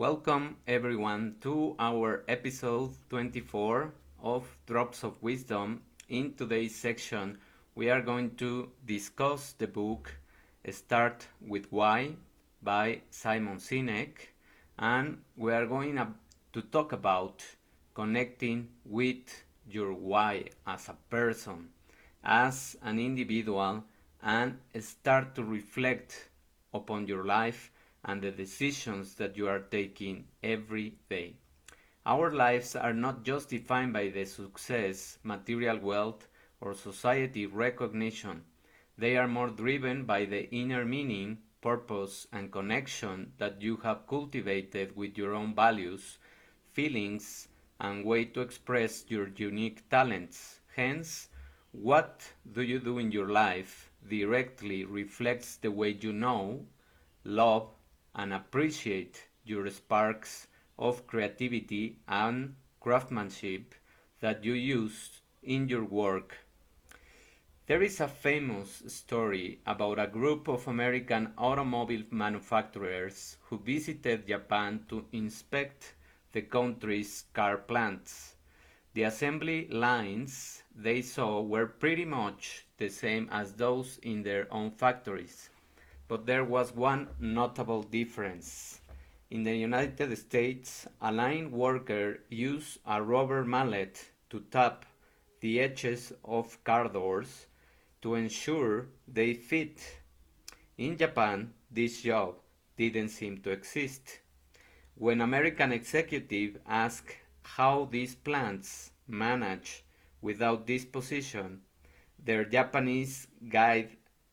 Welcome everyone to our episode 24 of Drops of Wisdom. In today's section, we are going to discuss the book Start with Why by Simon Sinek, and we are going to talk about connecting with your why as a person, as an individual, and start to reflect upon your life and the decisions that you are taking every day. Our lives are not just defined by the success, material wealth, or society recognition. They are more driven by the inner meaning, purpose, and connection that you have cultivated with your own values, feelings, and way to express your unique talents. Hence, what do you do in your life directly reflects the way you know, love, and appreciate your sparks of creativity and craftsmanship that you use in your work. There is a famous story about a group of American automobile manufacturers who visited Japan to inspect the country's car plants. The assembly lines they saw were pretty much the same as those in their own factories. But there was one notable difference. In the United States, a line worker used a rubber mallet to tap the edges of car doors to ensure they fit. In Japan, this job didn't seem to exist. When American executives asked how these plants manage without this position, their Japanese guide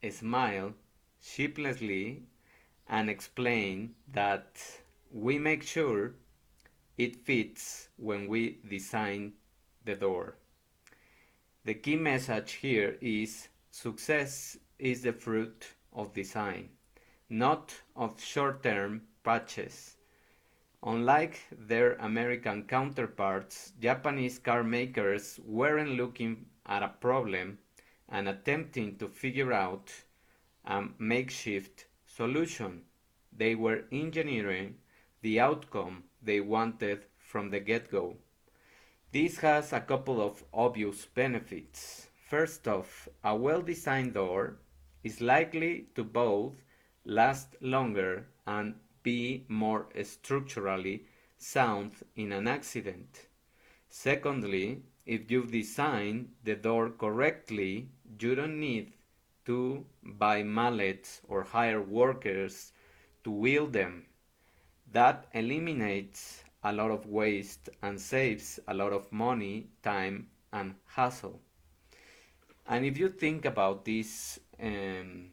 smiled sheepishly and explain that we make sure it fits when we design the door. The key message here is success is the fruit of design, not of short term patches. Unlike their American counterparts, Japanese car makers weren't looking at a problem and attempting to figure out a makeshift solution. They were engineering the outcome they wanted from the get go. This has a couple of obvious benefits. First off, a well designed door is likely to both last longer and be more structurally sound in an accident. Secondly, if you've designed the door correctly, you don't need to buy mallets or hire workers to wield them. That eliminates a lot of waste and saves a lot of money, time, and hassle. And if you think about this um,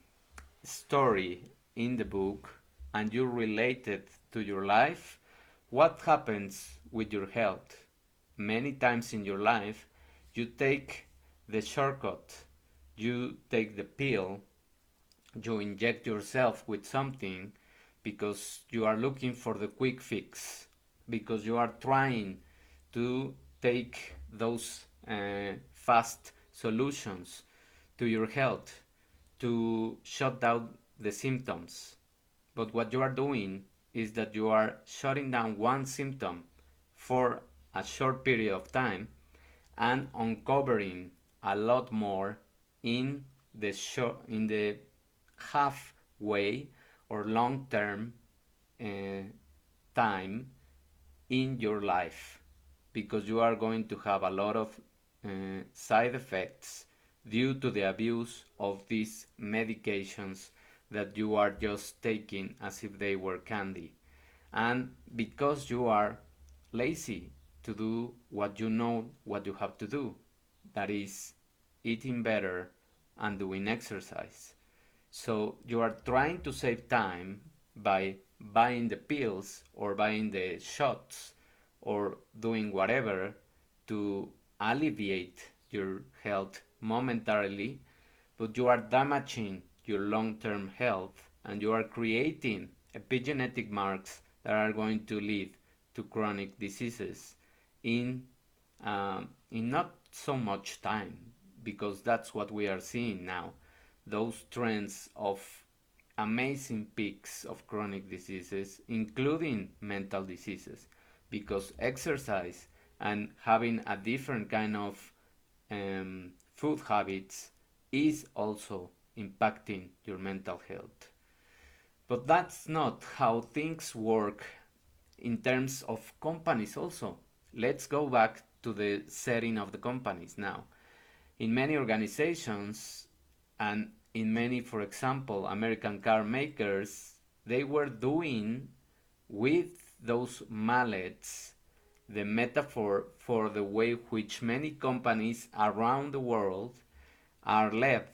story in the book and you relate it to your life, what happens with your health? Many times in your life, you take the shortcut you take the pill, you inject yourself with something because you are looking for the quick fix, because you are trying to take those uh, fast solutions to your health to shut down the symptoms. But what you are doing is that you are shutting down one symptom for a short period of time and uncovering a lot more in the short, in the halfway or long term uh, time in your life because you are going to have a lot of uh, side effects due to the abuse of these medications that you are just taking as if they were candy. And because you are lazy to do what you know what you have to do that is eating better and doing exercise. So you are trying to save time by buying the pills or buying the shots or doing whatever to alleviate your health momentarily, but you are damaging your long term health and you are creating epigenetic marks that are going to lead to chronic diseases in, uh, in not so much time because that's what we are seeing now. Those trends of amazing peaks of chronic diseases, including mental diseases, because exercise and having a different kind of um, food habits is also impacting your mental health. But that's not how things work in terms of companies, also. Let's go back to the setting of the companies now. In many organizations, and in many, for example, American car makers, they were doing with those mallets the metaphor for the way which many companies around the world are left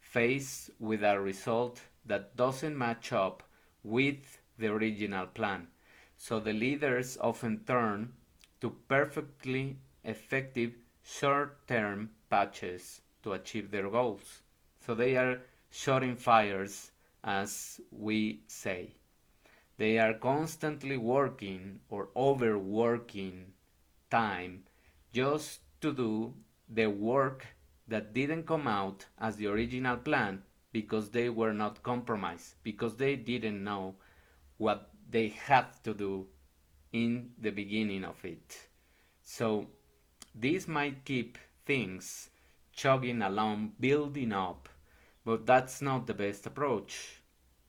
faced with a result that doesn't match up with the original plan. So the leaders often turn to perfectly effective short term patches to achieve their goals. So they are shooting fires, as we say. They are constantly working or overworking time just to do the work that didn't come out as the original plan because they were not compromised, because they didn't know what they had to do in the beginning of it. So this might keep things chugging along, building up but that's not the best approach.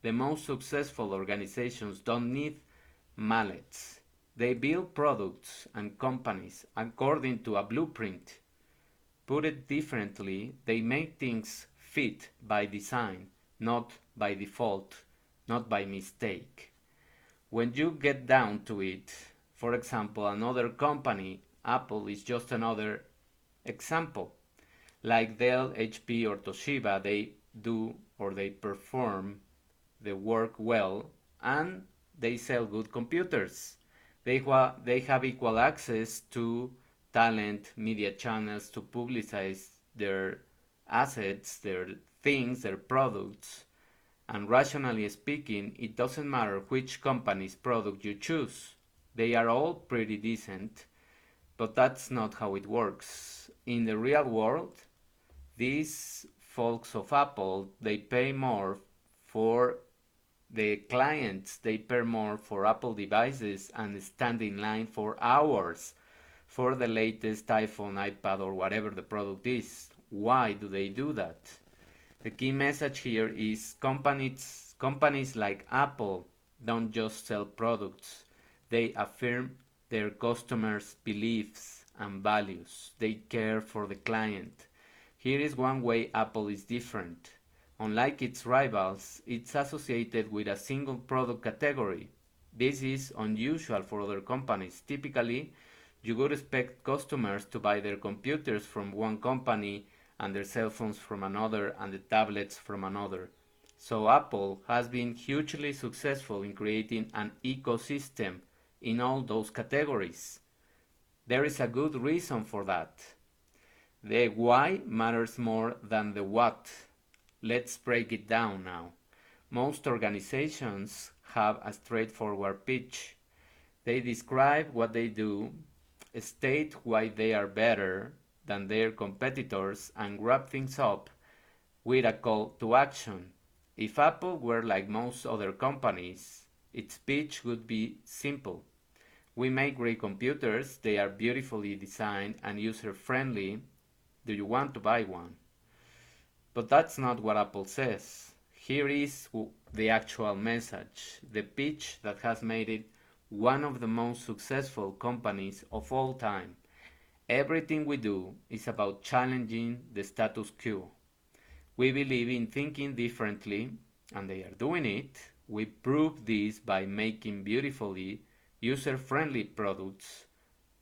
The most successful organizations don't need mallets. They build products and companies according to a blueprint. Put it differently, they make things fit by design, not by default, not by mistake. When you get down to it, for example, another company, Apple is just another example. Like Dell, HP, or Toshiba, they do or they perform the work well and they sell good computers. They, they have equal access to talent, media channels to publicize their assets, their things, their products. And rationally speaking, it doesn't matter which company's product you choose. They are all pretty decent, but that's not how it works. In the real world, these folks of Apple, they pay more for the clients, they pay more for Apple devices and stand in line for hours for the latest iPhone, iPad, or whatever the product is. Why do they do that? The key message here is companies, companies like Apple don't just sell products, they affirm their customers' beliefs and values. They care for the client. Here is one way Apple is different. Unlike its rivals, it's associated with a single product category. This is unusual for other companies. Typically, you would expect customers to buy their computers from one company and their cell phones from another and the tablets from another. So Apple has been hugely successful in creating an ecosystem in all those categories. There is a good reason for that. The why matters more than the what. Let's break it down now. Most organizations have a straightforward pitch. They describe what they do, state why they are better than their competitors, and wrap things up with a call to action. If Apple were like most other companies, its pitch would be simple. We make great computers, they are beautifully designed and user friendly, do you want to buy one? But that's not what Apple says. Here is the actual message, the pitch that has made it one of the most successful companies of all time. Everything we do is about challenging the status quo. We believe in thinking differently, and they are doing it. We prove this by making beautifully user friendly products.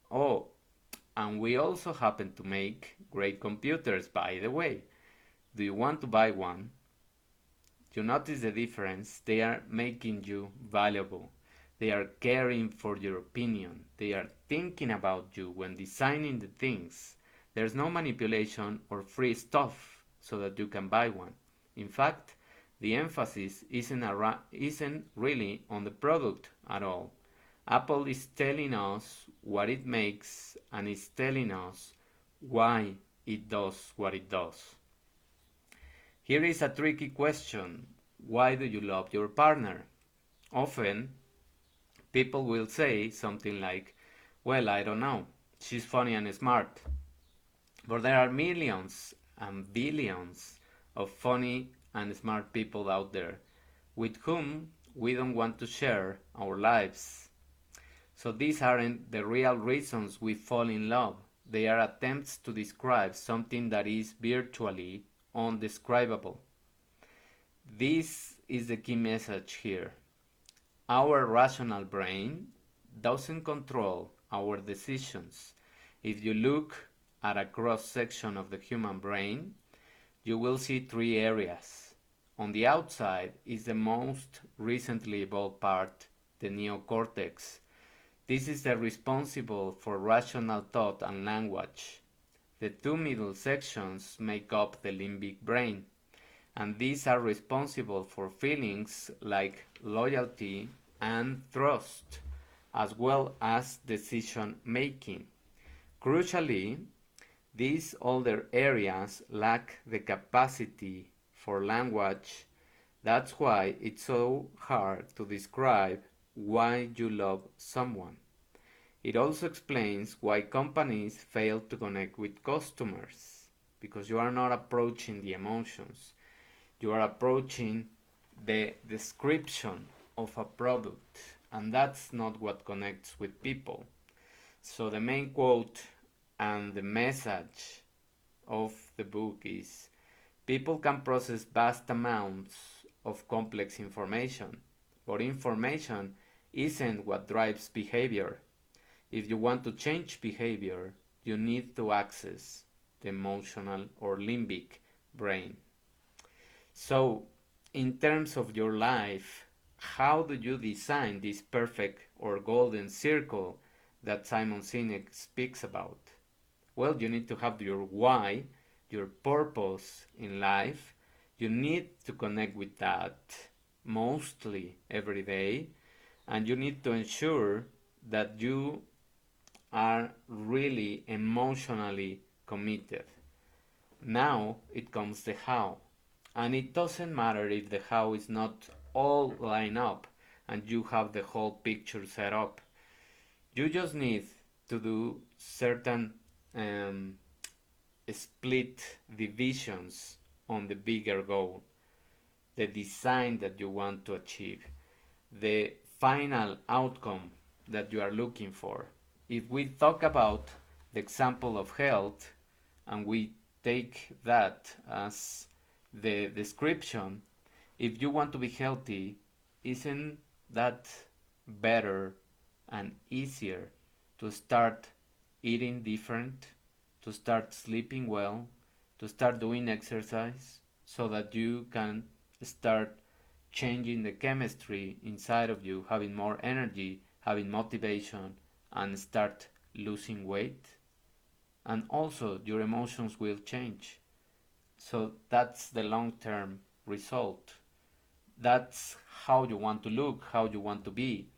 Oh, and we also happen to make great computers, by the way. Do you want to buy one? You notice the difference? They are making you valuable. They are caring for your opinion. They are thinking about you when designing the things. There's no manipulation or free stuff so that you can buy one. In fact, the emphasis isn't, isn't really on the product at all. Apple is telling us what it makes and is telling us why it does what it does. Here is a tricky question. why do you love your partner? Often, people will say something like, Well, I don't know, she's funny and smart. But there are millions and billions of funny and smart people out there with whom we don't want to share our lives. So these aren't the real reasons we fall in love. They are attempts to describe something that is virtually undescribable. This is the key message here. Our rational brain doesn't control our decisions. If you look at a cross section of the human brain, you will see three areas. On the outside is the most recently evolved part, the neocortex. This is the responsible for rational thought and language. The two middle sections make up the limbic brain, and these are responsible for feelings like loyalty and trust, as well as decision making. Crucially, these older areas lack the capacity for language. That's why it's so hard to describe why you love someone. It also explains why companies fail to connect with customers because you are not approaching the emotions. You are approaching the description of a product, and that's not what connects with people. So, the main quote and the message of the book is people can process vast amounts of complex information, but information isn't what drives behavior. If you want to change behavior, you need to access the emotional or limbic brain. So, in terms of your life, how do you design this perfect or golden circle that Simon Sinek speaks about? Well, you need to have your why, your purpose in life. You need to connect with that mostly every day. And you need to ensure that you are really emotionally committed. Now it comes the how. And it doesn't matter if the how is not all lined up and you have the whole picture set up. You just need to do certain um, split divisions on the bigger goal, the design that you want to achieve, the final outcome that you are looking for. If we talk about the example of health and we take that as the description, if you want to be healthy, isn't that better and easier to start eating different, to start sleeping well, to start doing exercise so that you can start changing the chemistry inside of you, having more energy, having motivation, and start losing weight. And also, your emotions will change. So, that's the long term result. That's how you want to look, how you want to be.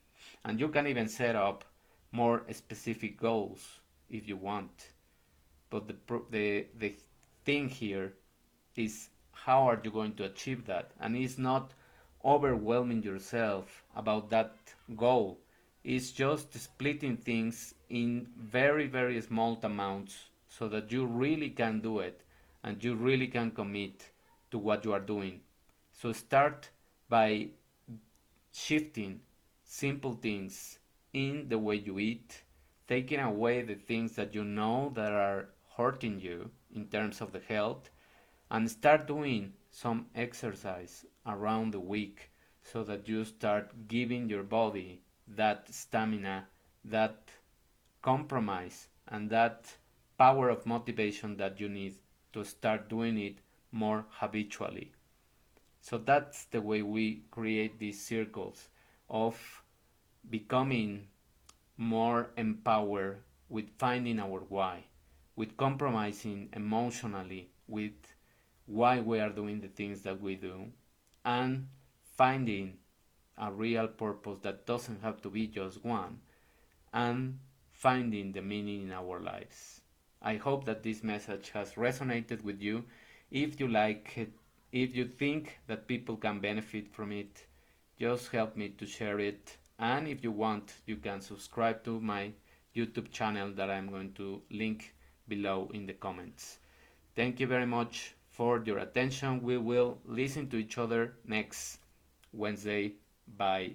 And you can even set up more specific goals if you want. But the the the thing here is how are you going to achieve that? And it's not overwhelming yourself about that goal. It's just splitting things in very very small amounts so that you really can do it and you really can commit to what you are doing. So start by shifting simple things in the way you eat, taking away the things that you know that are hurting you in terms of the health and start doing some exercise around the week so that you start giving your body that stamina, that compromise, and that power of motivation that you need to start doing it more habitually. So that's the way we create these circles of becoming more empowered with finding our why, with compromising emotionally with why we are doing the things that we do, and finding a real purpose that doesn't have to be just one, and finding the meaning in our lives. I hope that this message has resonated with you. If you like it, if you think that people can benefit from it, just help me to share it. And if you want, you can subscribe to my YouTube channel that I'm going to link below in the comments. Thank you very much for your attention. We will listen to each other next Wednesday. Bye.